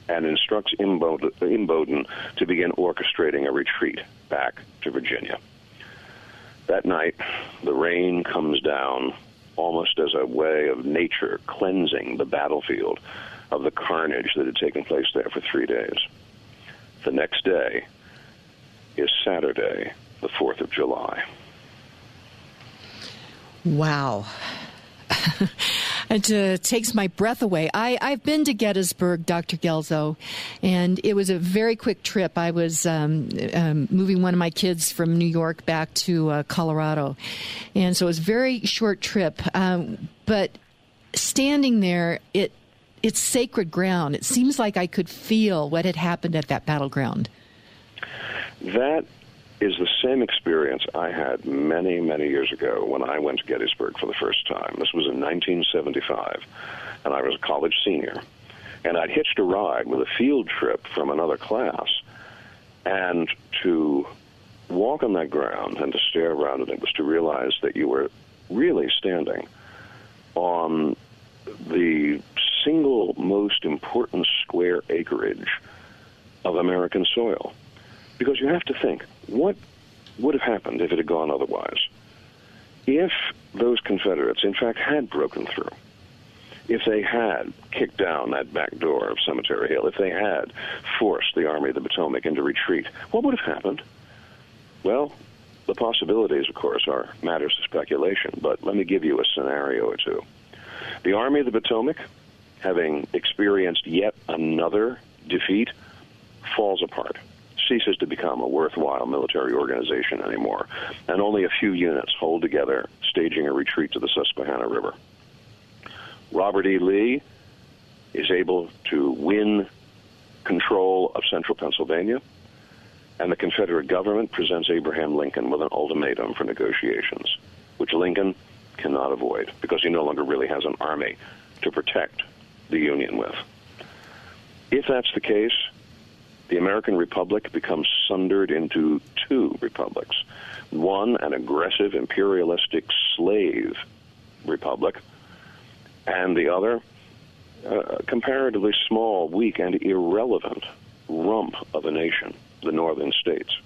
and instructs Imboden to begin orchestrating a retreat back to Virginia. That night, the rain comes down almost as a way of nature cleansing the battlefield of the carnage that had taken place there for three days. The next day is Saturday, the 4th of July. Wow. it uh, takes my breath away. I, I've been to Gettysburg, Dr. Guelzo, and it was a very quick trip. I was um, um, moving one of my kids from New York back to uh, Colorado, and so it was a very short trip. Um, but standing there, it it's sacred ground. It seems like I could feel what had happened at that battleground. That is the same experience I had many, many years ago when I went to Gettysburg for the first time. This was in 1975, and I was a college senior. And I'd hitched a ride with a field trip from another class. And to walk on that ground and to stare around it, it was to realize that you were really standing on the single most important square acreage of American soil. Because you have to think, what would have happened if it had gone otherwise? If those Confederates, in fact, had broken through, if they had kicked down that back door of Cemetery Hill, if they had forced the Army of the Potomac into retreat, what would have happened? Well, the possibilities, of course, are matters of speculation, but let me give you a scenario or two. The Army of the Potomac, having experienced yet another defeat, falls apart ceases to become a worthwhile military organization anymore, and only a few units hold together, staging a retreat to the Susquehanna River. Robert E. Lee is able to win control of central Pennsylvania, and the Confederate government presents Abraham Lincoln with an ultimatum for negotiations, which Lincoln cannot avoid because he no longer really has an army to protect the Union with. If that's the case, the American Republic becomes sundered into two republics. One, an aggressive, imperialistic slave republic, and the other, uh, a comparatively small, weak, and irrelevant rump of a nation, the northern states.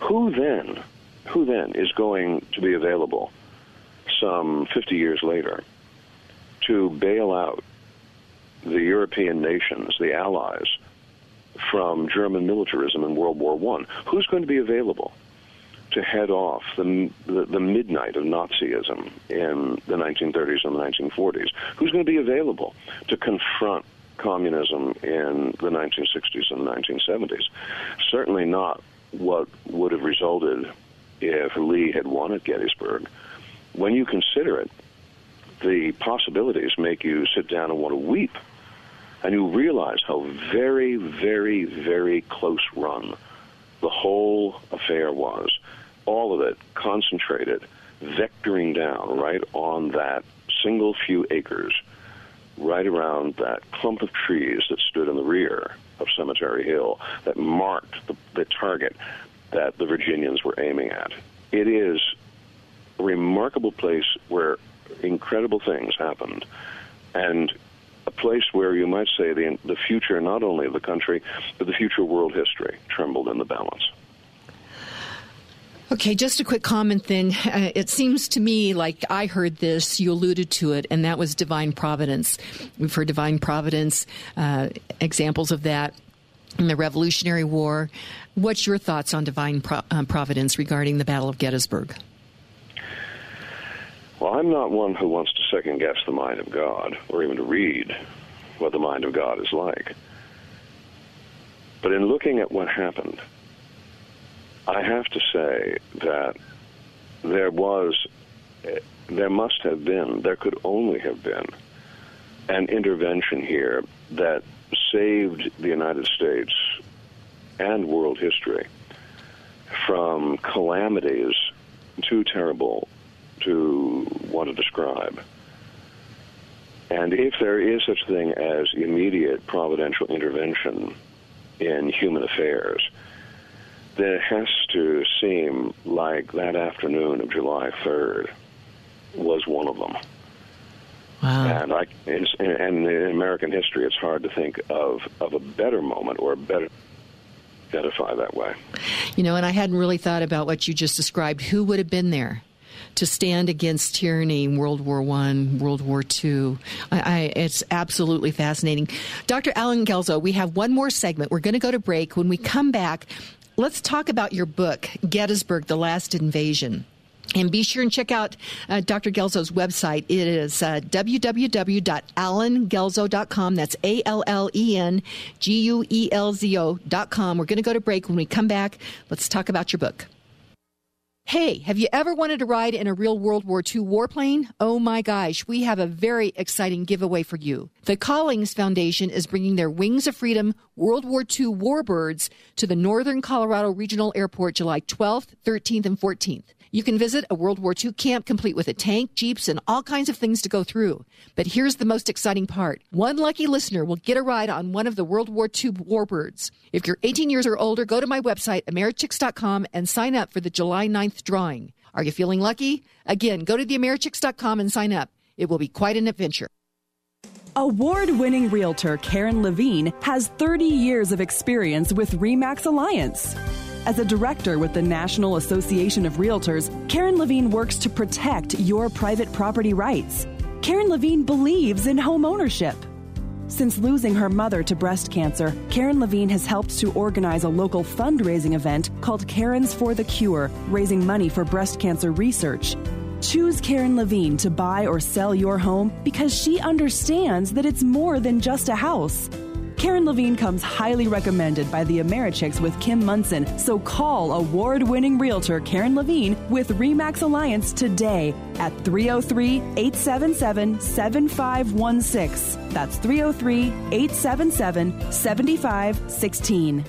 Who then, who then is going to be available some 50 years later to bail out the European nations, the allies, from German militarism in World War One. Who's going to be available to head off the, the, the midnight of Nazism in the 1930s and the 1940s? Who's going to be available to confront communism in the 1960s and the 1970s? Certainly not what would have resulted if Lee had won at Gettysburg. When you consider it, the possibilities make you sit down and want to weep and you realize how very, very, very close run the whole affair was. All of it concentrated, vectoring down right on that single few acres, right around that clump of trees that stood in the rear of Cemetery Hill that marked the, the target that the Virginians were aiming at. It is a remarkable place where incredible things happened. And a place where you might say the, the future not only of the country, but the future world history trembled in the balance. Okay, just a quick comment then. Uh, it seems to me like I heard this, you alluded to it, and that was divine providence. We've heard divine providence, uh, examples of that in the Revolutionary War. What's your thoughts on divine pro- um, providence regarding the Battle of Gettysburg? Well, I'm not one who wants to second guess the mind of God or even to read what the mind of God is like. But in looking at what happened, I have to say that there was, there must have been, there could only have been an intervention here that saved the United States and world history from calamities too terrible to want to describe. And if there is such a thing as immediate providential intervention in human affairs, then it has to seem like that afternoon of July 3rd was one of them. Wow. And I, and in American history, it's hard to think of of a better moment or a better identify that way. You know, and I hadn't really thought about what you just described. Who would have been there? To stand against tyranny in World War One, World War Two. It's absolutely fascinating. Dr. Allen Guelzo, we have one more segment. We're going to go to break. When we come back, let's talk about your book, Gettysburg: The Last Invasion. And be sure and check out uh, Dr. Guelzo's website. It is uh, www.allenguelzo.com. That's A L L E N G U E L Z O.com. We're going to go to break. When we come back, let's talk about your book. Hey, have you ever wanted to ride in a real World War II warplane? Oh my gosh, we have a very exciting giveaway for you. The Collings Foundation is bringing their Wings of Freedom World War II warbirds to the Northern Colorado Regional Airport July 12th, 13th, and 14th. You can visit a World War II camp complete with a tank, jeeps, and all kinds of things to go through. But here's the most exciting part. One lucky listener will get a ride on one of the World War II warbirds. If you're 18 years or older, go to my website, americhicks.com, and sign up for the July 9th drawing. Are you feeling lucky? Again, go to theamerichicks.com and sign up. It will be quite an adventure. Award winning realtor Karen Levine has 30 years of experience with REMAX Alliance. As a director with the National Association of Realtors, Karen Levine works to protect your private property rights. Karen Levine believes in home ownership. Since losing her mother to breast cancer, Karen Levine has helped to organize a local fundraising event called Karen's for the Cure, raising money for breast cancer research. Choose Karen Levine to buy or sell your home because she understands that it's more than just a house. Karen Levine comes highly recommended by the Americhicks with Kim Monson. so call award winning realtor Karen Levine with REMAX Alliance today at 303 877 7516. That's 303 877 7516.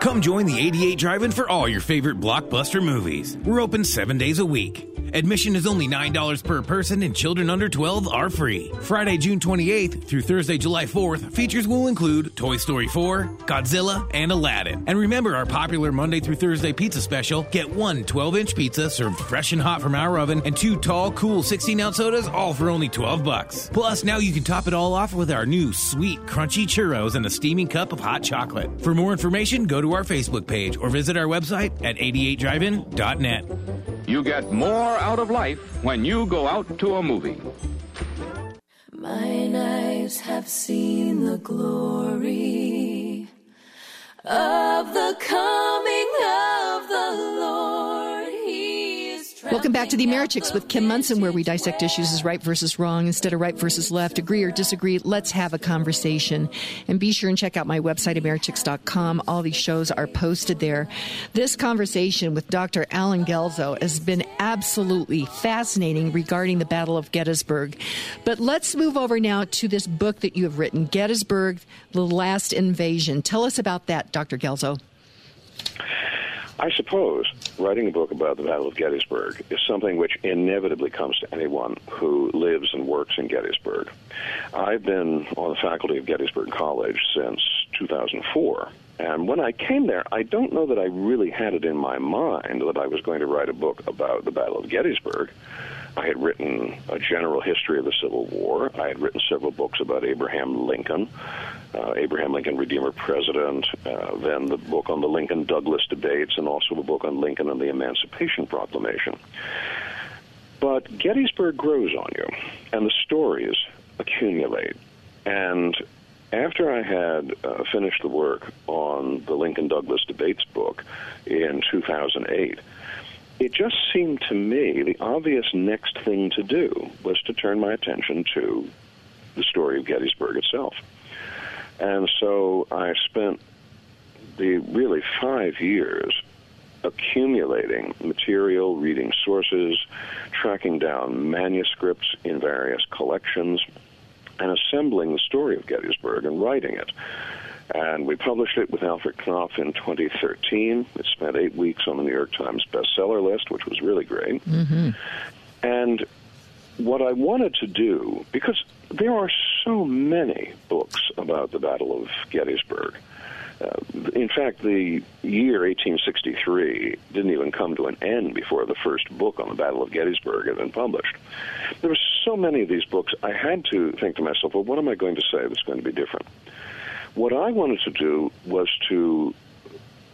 Come join the 88 Drive-In for all your favorite blockbuster movies. We're open seven days a week. Admission is only $9 per person and children under 12 are free. Friday, June 28th through Thursday, July 4th, features will include Toy Story 4, Godzilla, and Aladdin. And remember our popular Monday through Thursday pizza special. Get one 12-inch pizza served fresh and hot from our oven and two tall, cool 16-ounce sodas all for only 12 bucks. Plus, now you can top it all off with our new sweet, crunchy churros and a steaming cup of hot chocolate. For more information, go to our Facebook page or visit our website at 88drivein.net. You get more out of life when you go out to a movie. Eyes have seen the glory Welcome back to the Americhicks with Kim Monson, where we dissect issues as right versus wrong instead of right versus left, agree or disagree. Let's have a conversation. And be sure and check out my website, Americhicks.com. All these shows are posted there. This conversation with Dr. Allen Guelzo has been absolutely fascinating regarding the Battle of Gettysburg. But let's move over now to this book that you have written, Gettysburg, The Last Invasion. Tell us about that, Dr. Guelzo. I suppose writing a book about the Battle of Gettysburg is something which inevitably comes to anyone who lives and works in Gettysburg. I've been on the faculty of Gettysburg College since 2004. And when I came there, I don't know that I really had it in my mind that I was going to write a book about the Battle of Gettysburg. I had written a general history of the Civil War. I had written several books about Abraham Lincoln, uh, Abraham Lincoln, Redeemer President, uh, then the book on the Lincoln Douglas debates, and also the book on Lincoln and the Emancipation Proclamation. But Gettysburg grows on you, and the stories accumulate. And after I had uh, finished the work on the Lincoln Douglas debates book in 2008, it just seemed to me the obvious next thing to do was to turn my attention to the story of Gettysburg itself. And so I spent the really five years accumulating material, reading sources, tracking down manuscripts in various collections, and assembling the story of Gettysburg and writing it. And we published it with Alfred Knopf in 2013. It spent eight weeks on the New York Times bestseller list, which was really great. Mm-hmm. And what I wanted to do, because there are so many books about the Battle of Gettysburg. Uh, in fact, the year 1863 didn't even come to an end before the first book on the Battle of Gettysburg had been published. There were so many of these books, I had to think to myself, well, what am I going to say that's going to be different? What I wanted to do was to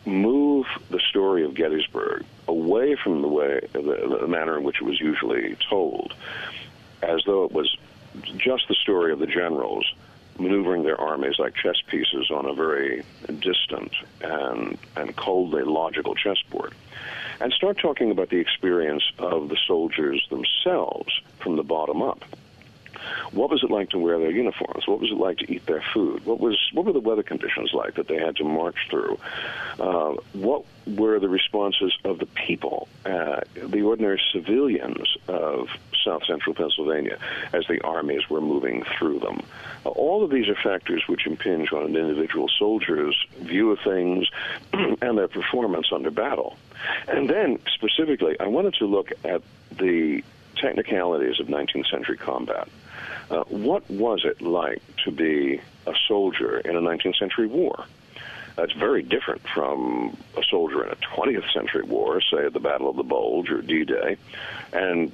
move the story of Gettysburg away from the way, the, the manner in which it was usually told, as though it was just the story of the generals maneuvering their armies like chess pieces on a very distant and, and coldly logical chessboard. And start talking about the experience of the soldiers themselves from the bottom up. What was it like to wear their uniforms? What was it like to eat their food? What was what were the weather conditions like that they had to march through? Uh, what were the responses of the people, uh, the ordinary civilians of South Central Pennsylvania, as the armies were moving through them? Uh, all of these are factors which impinge on an individual soldier's view of things and their performance under battle. And then, specifically, I wanted to look at the technicalities of 19th century combat. Uh, what was it like to be a soldier in a 19th century war? That's very different from a soldier in a 20th century war, say at the Battle of the Bulge or D-Day, and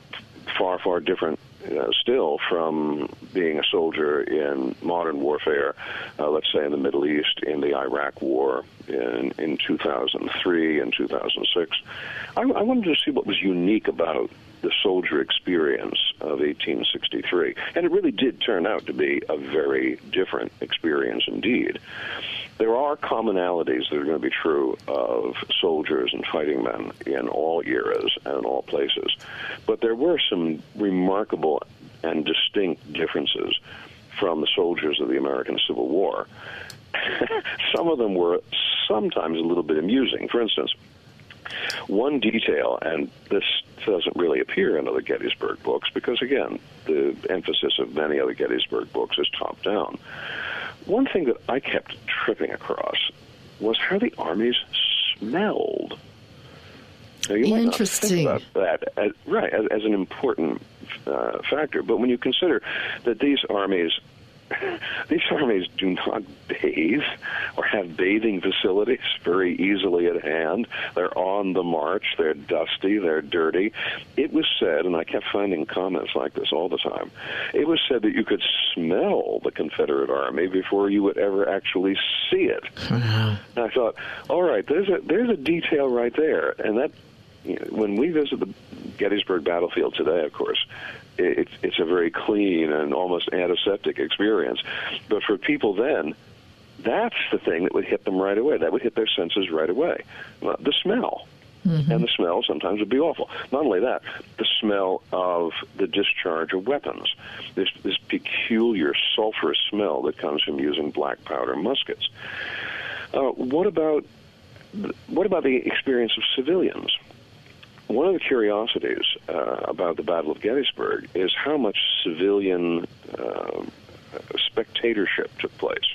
far, far different uh, still from being a soldier in modern warfare, uh, let's say in the Middle East, in the Iraq War in, in 2003 and 2006. I, I wanted to see what was unique about the soldier experience of 1863. And it really did turn out to be a very different experience indeed. There are commonalities that are going to be true of soldiers and fighting men in all eras and all places. But there were some remarkable and distinct differences from the soldiers of the American Civil War. some of them were sometimes a little bit amusing. For instance, one detail, and this doesn't really appear in other Gettysburg books because, again, the emphasis of many other Gettysburg books is top down. One thing that I kept tripping across was how the armies smelled. Now, you Interesting. Might not think about that, as, right, as, as an important uh, factor. But when you consider that these armies these armies do not bathe or have bathing facilities very easily at hand. They're on the march. They're dusty. They're dirty. It was said, and I kept finding comments like this all the time. It was said that you could smell the Confederate army before you would ever actually see it. And I thought, all right, there's a there's a detail right there, and that when we visit the Gettysburg battlefield today, of course, it's it's a very clean and almost antiseptic experience. But for people then, that's the thing that would hit them right away. That would hit their senses right away. The smell. Mm-hmm. And the smell sometimes would be awful. Not only that, the smell of the discharge of weapons. This, this peculiar sulfurous smell that comes from using black powder muskets. Uh, what about what about the experience of civilians? One of the curiosities uh, about the Battle of Gettysburg is how much civilian uh, spectatorship took place.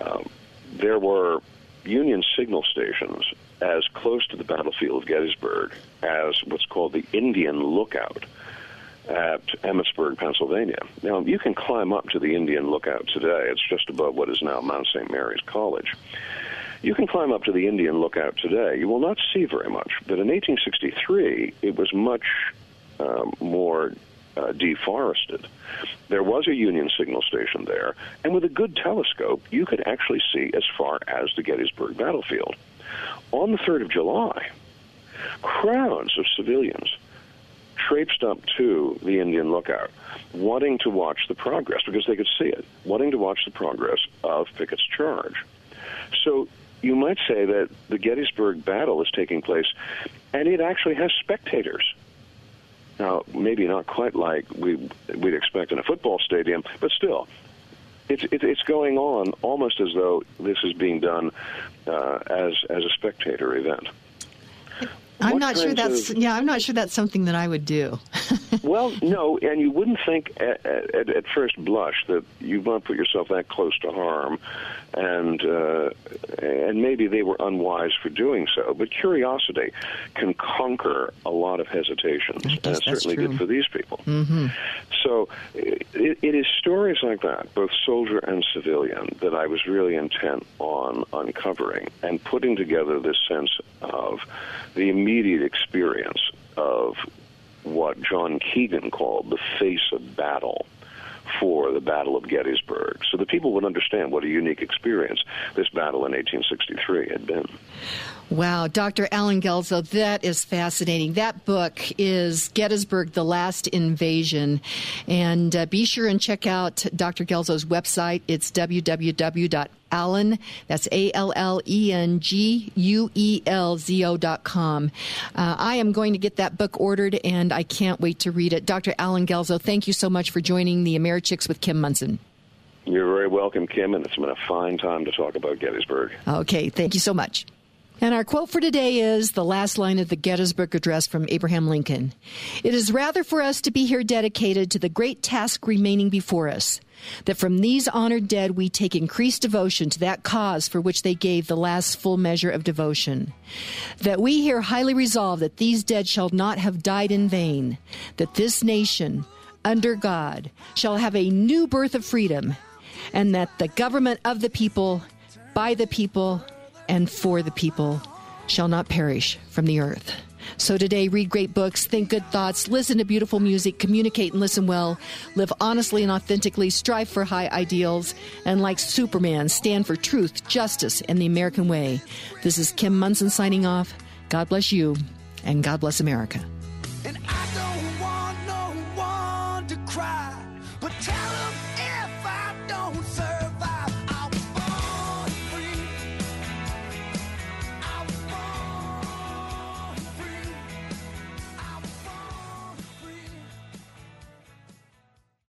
Um, there were Union signal stations as close to the battlefield of Gettysburg as what's called the Indian Lookout at Emmitsburg, Pennsylvania. Now, you can climb up to the Indian Lookout today. It's just above what is now Mount St. Mary's College. You can climb up to the Indian Lookout today. You will not see very much, but in 1863, it was much um, more uh, deforested. There was a Union signal station there, and with a good telescope, you could actually see as far as the Gettysburg battlefield. On the 3rd of July, crowds of civilians traipsed up to the Indian Lookout, wanting to watch the progress because they could see it, wanting to watch the progress of Pickett's charge. So you might say that the Gettysburg battle is taking place and it actually has spectators. Now, maybe not quite like we we'd expect in a football stadium, but still, it's it's going on almost as though this is being done uh, as as a spectator event. I'm what not sure that's of, yeah. I'm not sure that's something that I would do. well, no, and you wouldn't think at, at, at, first blush that you want to put yourself that close to harm, and uh, and maybe they were unwise for doing so. But curiosity can conquer a lot of hesitations, and it certainly true. did for these people. Mm-hmm. So it, it is stories like that, both soldier and civilian, that I was really intent on uncovering and putting together this sense of the immediate experience of what John Keegan called the face of battle for the Battle of Gettysburg, so the people would understand what a unique experience this battle in 1863 had been. Wow, Dr. Allen Guelzo, that is fascinating. That book is Gettysburg, The Last Invasion. And uh, be sure and check out Dr. Guelzo's website. It's www Allen, that's A L L E N G U E L Z O dot com. Uh, I am going to get that book ordered and I can't wait to read it. Dr. Allen Guelzo, thank you so much for joining the Americhicks with Kim Monson. You're very welcome, Kim, and it's been a fine time to talk about Gettysburg. Okay, thank you so much. And our quote for today is the last line of the Gettysburg Address from Abraham Lincoln. It is rather for us to be here dedicated to the great task remaining before us, that from these honored dead we take increased devotion to that cause for which they gave the last full measure of devotion. That we here highly resolve that these dead shall not have died in vain, that this nation, under God, shall have a new birth of freedom, and that the government of the people, by the people, and for the people shall not perish from the earth. So today, read great books, think good thoughts, listen to beautiful music, communicate and listen well, live honestly and authentically, strive for high ideals, and like Superman, stand for truth, justice, and the American way. This is Kim Monson signing off. God bless you, and God bless America.